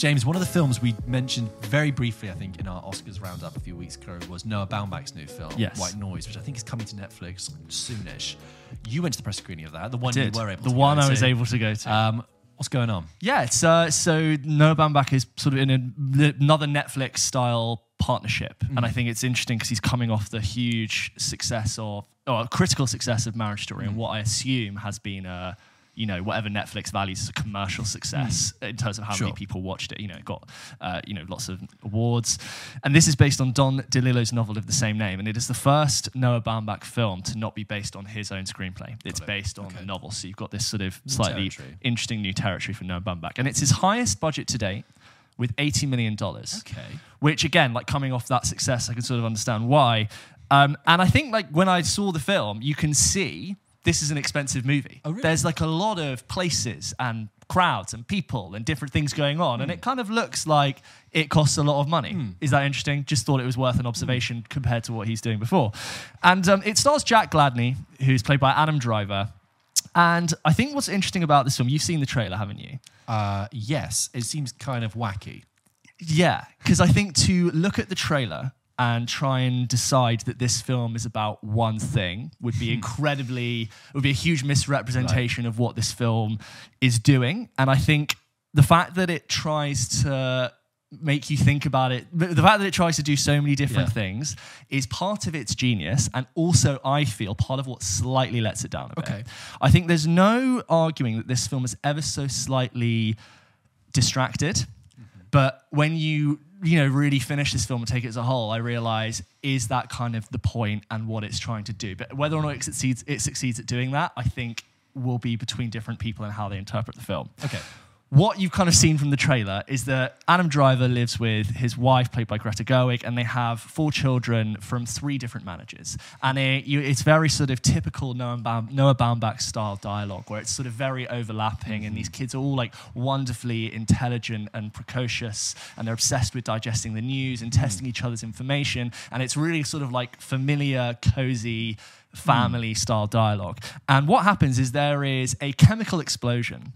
James, one of the films we mentioned very briefly, I think, in our Oscars roundup a few weeks ago was Noah Baumbach's new film, Yes. White Noise, which I think is coming to Netflix soonish. You went to the press screening of that, the one you were able the to one I was to. able to go to. Um, what's going on? Yeah, it's uh, so Noah Baumbach is sort of in a, another Netflix style partnership, and I think it's interesting because he's coming off the huge success of or critical success of Marriage Story, and what I assume has been a you know whatever Netflix values as a commercial success in terms of how Sure. many people watched it. You know, it got uh, you know lots of awards, and this is based on Don DeLillo's novel of the same name, and it is the first Noah Baumbach film to not be based on his own screenplay. It's it. based on Okay. the novel, so you've got this sort of slightly territory. interesting new territory for Noah Baumbach. And it's his highest budget to date with $80 million. Okay. Which, again, like coming off that success, I can sort of understand why. Um, and I think, like, when I saw the film, you can see this is an expensive movie. Oh, really? There's like a lot of places and crowds and people and different things going on. Hmm. And it kind of looks like it costs a lot of money. Is that interesting? Just thought it was worth an observation compared to what he's doing before. And um, it stars Jack Gladney, who's played by Adam Driver. And I think what's interesting about this film, you've seen the trailer, haven't you? Uh, yes, it seems kind of wacky. Yeah, because I think to look at the trailer and try and decide that this film is about one thing would be incredibly would be a huge misrepresentation of what this film is doing. And I think the fact that it tries to make you think about it the fact that it tries to do so many different Yeah. things is part of its genius and also i feel part of what slightly lets it down a bit Okay. i think there's no arguing that this film is ever so slightly distracted. Mm-hmm. But when you you know really finish this film and take it as a whole, I realize is that kind of the point and what it's trying to do. But whether or not it succeeds, it succeeds at doing that, I think will be between different people and how they interpret the film. Okay. What you've kind of seen from the trailer is that Adam Driver lives with his wife, played by Greta Gerwig, and they have four children from three different managers. And it, you, it's very sort of typical Noah, Baum, Noah Baumbach style dialogue, where it's sort of very overlapping, and these kids are all like wonderfully intelligent and precocious, and they're obsessed with digesting the news and testing each other's information. And it's really sort of like familiar, cozy, family style dialogue. And what happens is there is a chemical explosion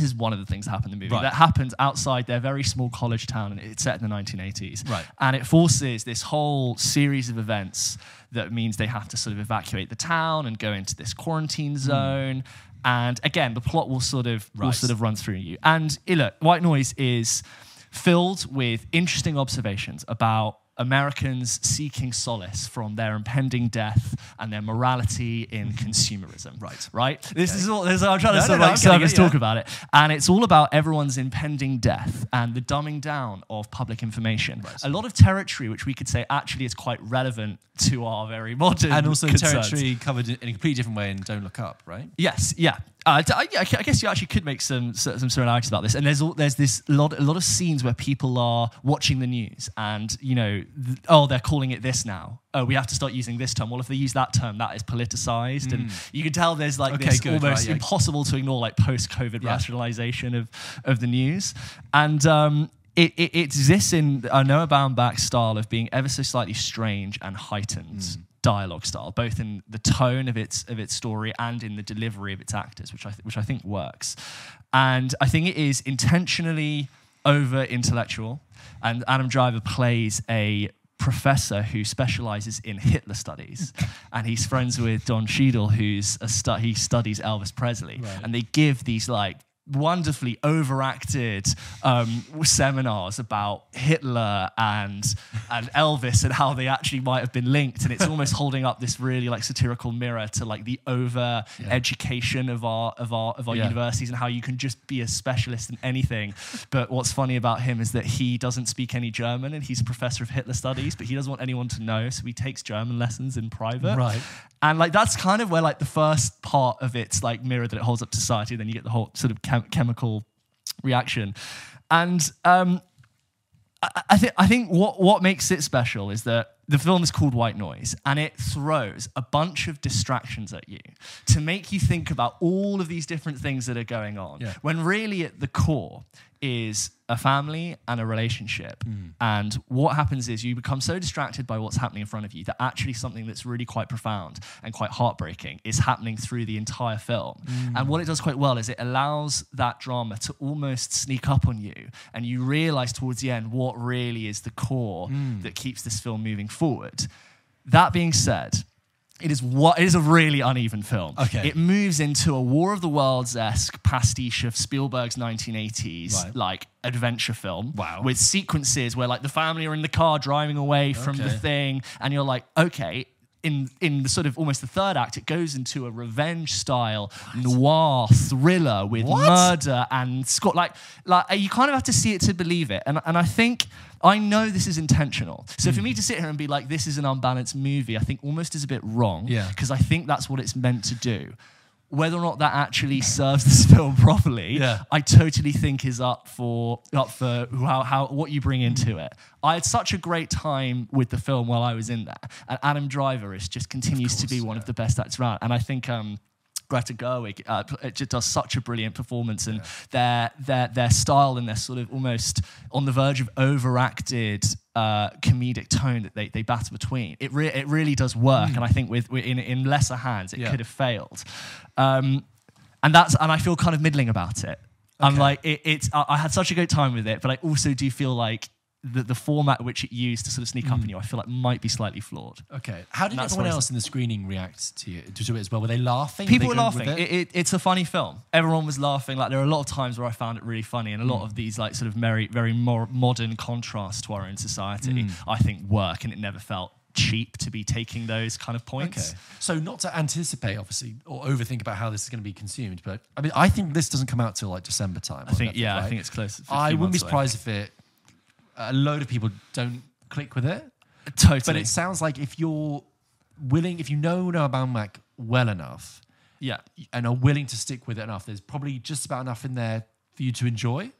is one of the things that happen in the movie. Right. that happens outside their very small college town and it's set in the 1980s Right. and it forces this whole series of events that means they have to sort of evacuate the town and go into this quarantine hmm. zone. And again the plot will sort of will sort of run through you. And look white noise is filled with interesting observations about Americans seeking solace from their impending death and their morality in mm-hmm. consumerism. Right. Right? This is all this, I'm trying to No, sort no, no, like service talk about it. And it's all about everyone's impending death and the dumbing down of public information. A lot of territory which we could say actually is quite relevant to our very modern And also concerns. territory covered in in a completely different way in Don't Look Up, right? Yes, yeah. Uh, I, yeah, I guess you actually could make some some similarities about this. And there's all, there's this lot a lot of scenes where people are watching the news, and you know, th- oh, they're calling it this now. Oh, we have to start using this term. Well, if they use that term, that is politicized, and you can tell there's like. Okay, this good, almost right, yeah. impossible to ignore like post-COVID Yeah. rationalization of of the news, and. Um, it, it, it exists in a Noah Baumbach style of being ever so slightly strange and heightened Hmm. Dialogue style, both in the tone of its of its story and in the delivery of its actors, which I th- which I think works. And I think it is intentionally over intellectual. And Adam Driver plays a professor who specializes in Hitler studies, and he's friends with Don Cheadle, who's a stu- he studies Elvis Presley, Right. and they give these like wonderfully overacted um, seminars about Hitler and and Elvis and how they actually might have been linked, and it's almost holding up this really like satirical mirror to like the over education of our of our of our Yeah. universities and how you can just be a specialist in anything. But what's funny about him is that he doesn't speak any German and he's a professor of Hitler studies, but he doesn't want anyone to know, so he takes German lessons in private. Right. And like that's kind of where like the first part of its like mirror that it holds up to society, then you get the whole sort of chem- chemical reaction. And um, I, think I think what what makes it special is that the film is called White Noise, and it throws a bunch of distractions at you to make you think about all of these different things that are going on. Yeah. When really, at the core, is a family and a relationship. Hmm. And what happens is you become so distracted by what's happening in front of you that actually something that's really quite profound and quite heartbreaking is happening through the entire film. Hmm. And what it does quite well is it allows that drama to almost sneak up on you and you realize towards the end what really is the core hmm. that keeps this film moving forward. That being said, it is what it is a really uneven film. Okay. It moves into a War of the Worlds esque pastiche of Spielberg's 1980s Right. like adventure film. Wow. With sequences where like the family are in the car driving away from the thing, and you're like, okay. In, in the sort of almost the third act, it goes into a revenge style noir thriller with What? murder and Scott. Like, like you kind of have to see it to believe it. And, and I think I know this is intentional. So Hmm. for me to sit here and be like, this is an unbalanced movie, I think almost is a bit wrong. Yeah. Because I think that's what it's meant to do. Whether or not that actually serves this film properly, Yeah. I totally think is up for up for how, how what you bring into it. I had such a great time with the film while I was in there, and Adam Driver is just continues to be one of the best actors around. And I think um, Greta Gerwig uh, it just does such a brilliant performance, and their their their style and their sort of almost on the verge of overacted uh, comedic tone that they, they battle between. It re- it really does work, and I think with, with in in lesser hands it Yeah. could have failed. Um, and that's and I feel kind of middling about it. I'm like it, it's I, I had such a great time with it, but I also do feel like the, the format which it used to sort of sneak up on you, I feel like might be slightly flawed. Okay. How did everyone else in the screening react to you to it as well? Were they laughing? Were People they were laughing. it? It, it, it's a funny film. Everyone was laughing. Like there are a lot of times where I found it really funny, and a lot of these like sort of very very more modern contrasts to our own society, Hmm. I think work, and it never felt cheap to be taking those kind of points. Okay. So not to anticipate, obviously, or overthink about how this is going to be consumed, but I mean, I think this doesn't come out till like December time. I think yeah, I think it's close. to I wouldn't be months away. surprised if it a load of people don't click with it. Totally. But it sounds like if you're willing, if you know Noah Baumbach well enough yeah. and are willing to stick with it enough, there's probably just about enough in there for you to enjoy.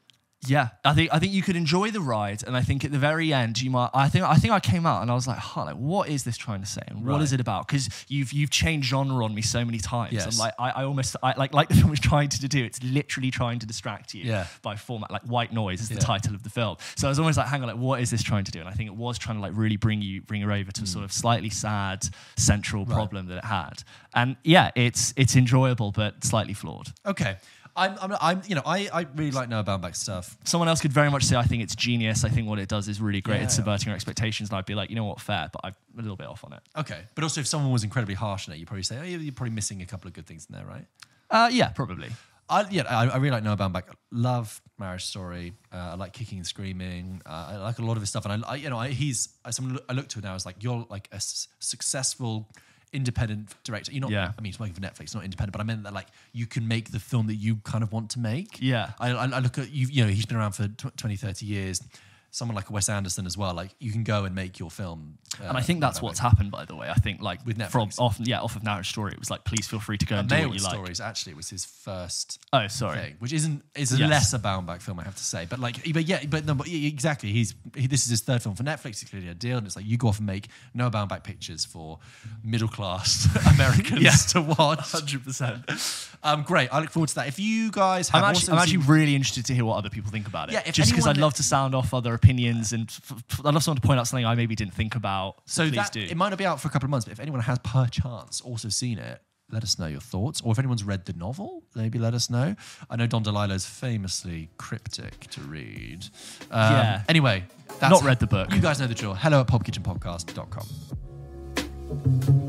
Yeah, I think I think you could enjoy the ride, and I think at the very end you might. I think I think I came out and I was like, "Huh, like what is this trying to say, and what is Right. it about?" Because you've you've changed genre on me so many times. Yes. I'm like, I, I almost I, like like the film was trying to do. It's literally trying to distract you. Yeah. By format, like white noise is the Yeah. title of the film. So I was almost like, hang on, like what is this trying to do? And I think it was trying to like really bring you bring her over to a sort of slightly sad central problem that it had. And yeah, it's it's enjoyable but slightly flawed. Okay. I'm, I'm, I'm you know, I, I really like Noah Baumbach's stuff. someone else could very much say I think it's genius. I think what it does is really great Yeah, at yeah. subverting your expectations, and I'd be like, you know what, fair, but I'm a little bit off on it. Okay. But also, if someone was incredibly harsh on it, you'd probably say, oh, you're probably missing a couple of good things in there, right? Uh, yeah, probably. I, yeah, I, I really like Noah Baumbach. Love Marriage Story. Uh, I like Kicking and Screaming. Uh, I like a lot of his stuff, and I, I you know, I, he's I, someone I look to it now as like you're like a s- successful independent director. You're not. Yeah. I mean, he's working for Netflix, not independent, but I meant that like you can make the film that you kind of want to make. Yeah. I, I, I look at you. You know, he's been around for tw- 20, 30 years. Someone like Wes Anderson as well. Like you can go and make your film. Uh, And I think that's what's happened, by the way. I think like With from Netflix. off, yeah, off of Marriage Story, it was like, please feel free to go Uh, and do what you like. Stories actually was his first Oh, sorry. thing, which isn't is a Yes. lesser Baumbach film, I have to say. But like, but yeah, but no, but exactly. He's he, this is his third film for Netflix. It's clearly a deal, and it's like you go off and make Noah Baumbach pictures for middle class Americans Yeah. to watch. Hundred percent. Um, great. I look forward to that. If you guys have I'm actually, I'm actually really interested to hear what other people think about it. Yeah, just because I'd love to sound off other opinions and f- f- I'd love someone to point out something I maybe didn't think about. So, so please that do. it might not be out for a couple of months, but if anyone has perchance also seen it. Let us know your thoughts, or if anyone's read the novel, maybe let us know. I know Don DeLillo's famously cryptic to read. Um, Yeah. Anyway, that's Not read the book. You guys know the drill. Hello at popkitchenpodcast.com.